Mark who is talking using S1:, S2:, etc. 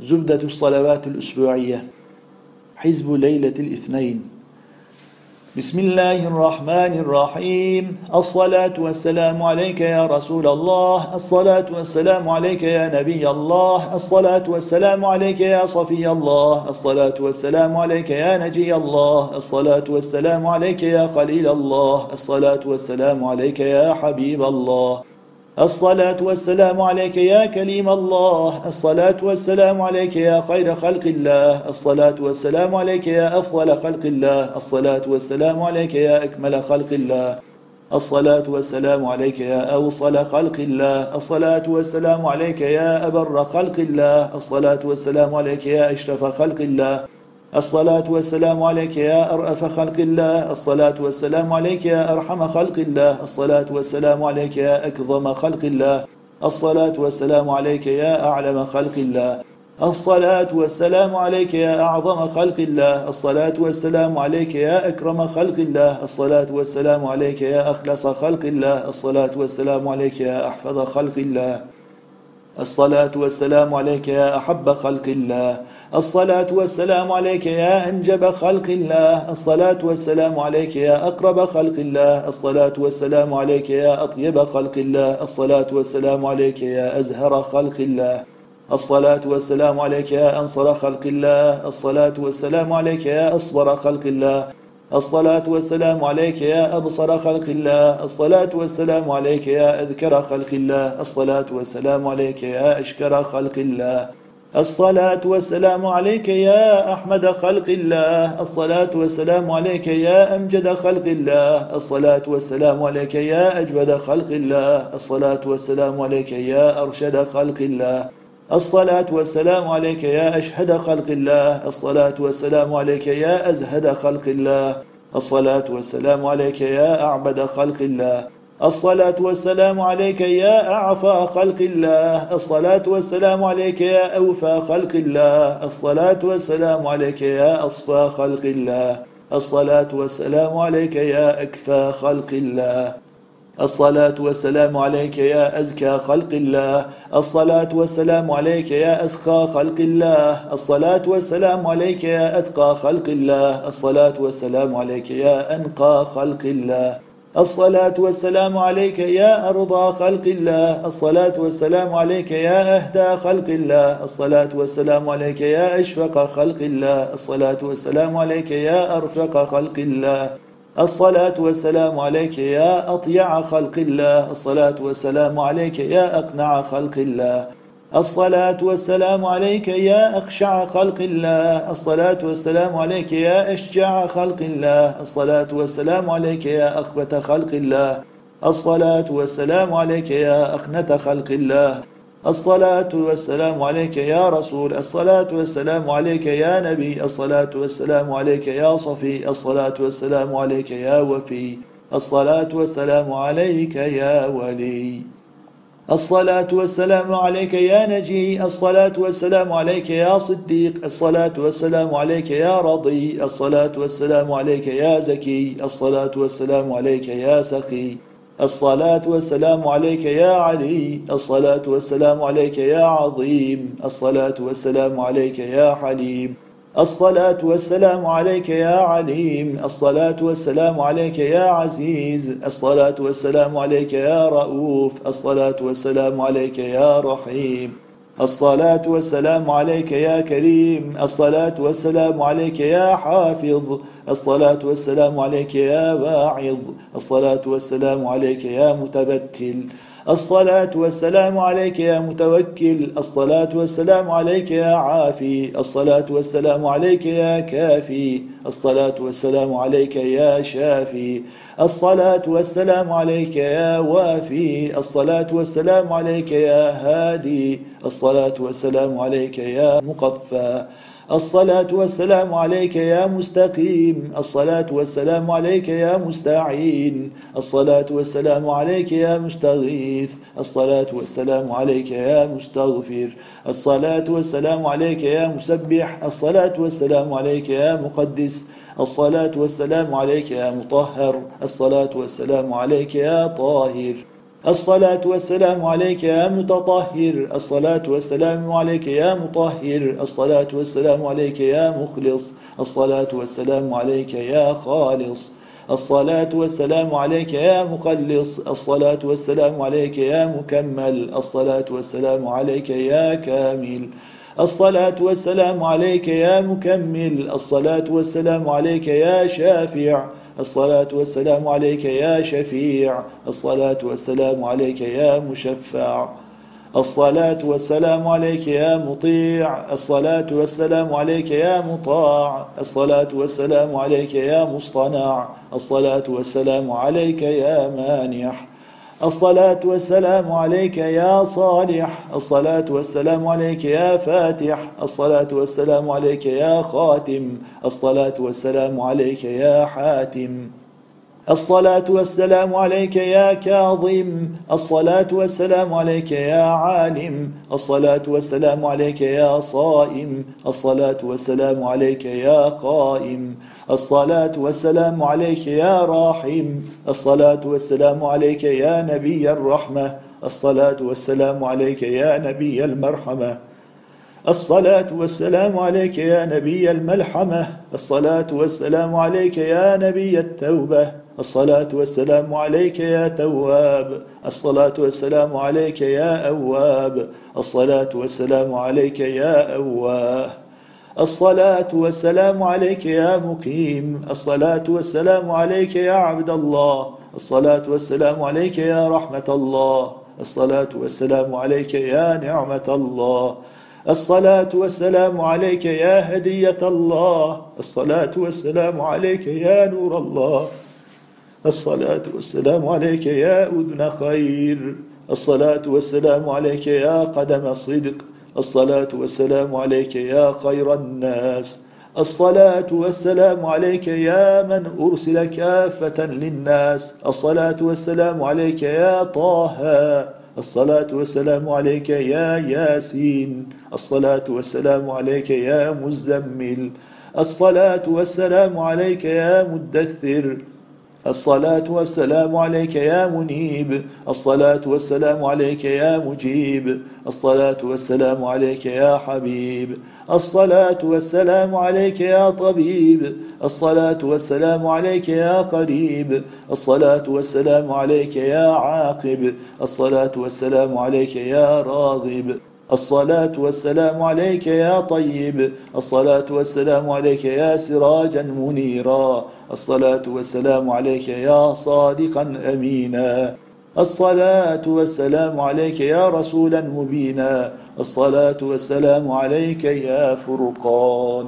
S1: زبدة الصلوات الأسبوعية. حزب ليلة الاثنين. بسم الله الرحمن الرحيم. الصلاة والسلام عليك يا رسول الله. الصلاة والسلام عليك يا نبي الله. الصلاة والسلام عليك يا صفي الله. الصلاة والسلام عليك يا نجي الله. الصلاة والسلام عليك يا خليل الله. الصلاة والسلام عليك يا حبيب الله. الصلاة والسلام عليك يا كليم الله. الصلاة والسلام عليك يا خير خلق الله. الصلاة والسلام عليك يا أفضل خلق الله. الصلاة والسلام عليك يا أكمل خلق الله. الصلاة والسلام عليك يا أوصل خلق الله. الصلاة والسلام عليك يا أبر خلق الله. الصلاة والسلام عليك يا أشرف خلق الله. الصلاة والسلام عليك يا أرأف خلق الله. الصلاة والسلام عليك يا أرحم خلق الله. الصلاة والسلام عليك يا أكظم خلق الله. الصلاة والسلام عليك يا أعلم خلق الله. الصلاة والسلام عليك يا أعظم خلق الله. الصلاة والسلام عليك يا أكرم خلق الله. الصلاة والسلام عليك يا أخلص خلق الله. الصلاة والسلام عليك يا أحفظ خلق الله. الصلاة والسلام عليك يا أحب خلق الله. الصلاة والسلام عليك يا أنجب خلق الله. الصلاة والسلام عليك يا أقرب خلق الله. الصلاة والسلام عليك يا أطيب خلق الله. الصلاة والسلام عليك يا أزهر خلق الله. الصلاة والسلام عليك يا أنصر خلق الله. الصلاة والسلام عليك يا أصبر خلق الله. الصلاة والسلام عليك يا أبصر خلق الله. الصلاة والسلام عليك يا أذكر خلق الله. الصلاة والسلام عليك يا أشكر خلق الله. الصلاة والسلام عليك يا أحمد خلق الله. الصلاة والسلام عليك يا أمجد خلق الله. الصلاة والسلام عليك يا أجود خلق الله. الصلاة والسلام عليك يا أرشد خلق الله. الصلاة والسلام عليك يا أشهد خلق الله. الصلاة والسلام عليك يا أزهد خلق الله. الصلاة والسلام عليك يا أعبد خلق الله. الصلاة والسلام عليك يا أعفى خلق الله. الصلاة والسلام عليك يا أوفى خلق الله. الصلاة والسلام عليك يا أصفى خلق الله. الصلاة والسلام عليك يا أكفى خلق الله. الصلاة والسلام عليك يا أزكى خلق الله. الصلاة والسلام عليك يا أسخى خلق الله. الصلاة والسلام عليك يا أتقى خلق الله. الصلاة والسلام عليك يا أنقى خلق الله. الصلاة والسلام عليك يا أرضى خلق الله. الصلاة والسلام عليك يا أهدى خلق الله. الصلاة والسلام عليك يا أشفق خلق الله. الصلاة والسلام عليك يا أرفق خلق الله. الصلاة والسلام عليك يا أطيع خلق الله. الصلاة والسلام عليك يا أقنع خلق الله. الصلاة والسلام عليك يا أخشع خلق الله. الصلاة والسلام عليك يا أشجع خلق الله. الصلاة والسلام عليك يا أخبت خلق الله. الصلاة والسلام عليك يا أخنت خلق الله. الصلاة والسلام عليك يا رسول الصلاة والسلام عليك يا نبي الصلاة والسلام عليك يا صفي الصلاة والسلام عليك يا وفي الصلاة والسلام عليك يا ولي الصلاة والسلام عليك يا نجي الصلاة والسلام عليك يا صديق الصلاة والسلام عليك يا رضي الصلاة والسلام عليك يا زكي الصلاة والسلام عليك يا سخي الصلاة والسلام عليك يا علي الصلاة والسلام عليك يا عظيم الصلاة والسلام عليك يا حليم الصلاة والسلام عليك يا عليم الصلاة والسلام عليك يا عزيز الصلاة والسلام عليك يا رؤوف الصلاة والسلام عليك يا رحيم. الصلاة والسلام عليك يا كريم. الصلاة والسلام عليك يا حافظ. الصلاة والسلام عليك يا واعظ. الصلاة والسلام عليك يا متبتل. الصلاة والسلام عليك يا متوكل الصلاة والسلام عليك يا عافي الصلاة والسلام عليك يا كافي الصلاة والسلام عليك يا شافي الصلاة والسلام عليك يا وافي الصلاة والسلام عليك يا هادي الصلاة والسلام عليك يا مقفى. الصلاة والسلام عليك يا مستقيم. الصلاة والسلام عليك يا مستعين. الصلاة والسلام عليك يا مستغيث. الصلاة والسلام عليك يا مستغفر. الصلاة والسلام عليك يا مسبح. الصلاة والسلام عليك يا مقدس. الصلاة والسلام عليك يا مطهر. الصلاة والسلام عليك يا طاهر. الصلاة والسلام عليك يا متطهر. الصلاة والسلام عليك يا مطهر. الصلاة والسلام عليك يا مخلص. الصلاة والسلام عليك يا خالص. الصلاة والسلام عليك يا مخلص. الصلاة والسلام عليك يا مكمل. الصلاة والسلام عليك يا كامل. الصلاة والسلام عليك يا مكمل. الصلاة والسلام عليك يا شافع. الصلاة والسلام عليك يا شفيع. الصلاة والسلام عليك يا مشفع. الصلاة والسلام عليك يا مطيع. الصلاة والسلام عليك يا مطاع. الصلاة والسلام عليك يا مصطنع. الصلاة والسلام عليك يا مانح الصلاة والسلام عليك يا صالح. الصلاة والسلام عليك يا فاتح. الصلاة والسلام عليك يا خاتم. الصلاة والسلام عليك يا حاتم. الصلاة والسلام عليك يا كاظم. الصلاة والسلام عليك يا عالم. الصلاة والسلام عليك يا صائم. الصلاة والسلام عليك يا قائم. الصلاة والسلام عليك يا راحم. الصلاة والسلام عليك يا نبي الرحمة. الصلاة والسلام عليك يا نبي المرحمة. الصلاة والسلام عليك يا نبي الملحمة. الصلاة والسلام عليك يا نبي التوبة. الصلاة والسلام عليك يا تواب. الصلاة والسلام عليك يا أواب. الصلاة والسلام عليك يا أواه. الصلاة والسلام عليك يا مقيم. الصلاة والسلام عليك يا عبد الله. الصلاة والسلام عليك يا رحمة الله. الصلاة والسلام عليك يا نعمة الله. الصلاة والسلام عليك يا هدية الله. الصلاة والسلام عليك يا نور الله. الصلاة والسلام عليك يا أذن خير. الصلاة والسلام عليك يا قدم صدق. الصلاة والسلام عليك يا خير الناس. الصلاة والسلام عليك يا من أرسل كافة للناس. الصلاة والسلام عليك يا طه. الصلاة والسلام عليك يا ياسين. الصلاة والسلام عليك يا مزمل. الصلاة والسلام عليك يا مدثر. الصلاة والسلام عليك يا منيب. الصلاة والسلام عليك يا مجيب. الصلاة والسلام عليك يا حبيب. الصلاة والسلام عليك يا طبيب. الصلاة والسلام عليك يا قريب. الصلاة والسلام عليك يا عاقب. الصلاة والسلام عليك يا راغب. الصلاة والسلام عليك يا طيب. الصلاة والسلام عليك يا سراجا منيرا. الصلاة والسلام عليك يا صادقا أمينا. الصلاة والسلام عليك يا رسولا مبينا. الصلاة والسلام عليك يا فرقان.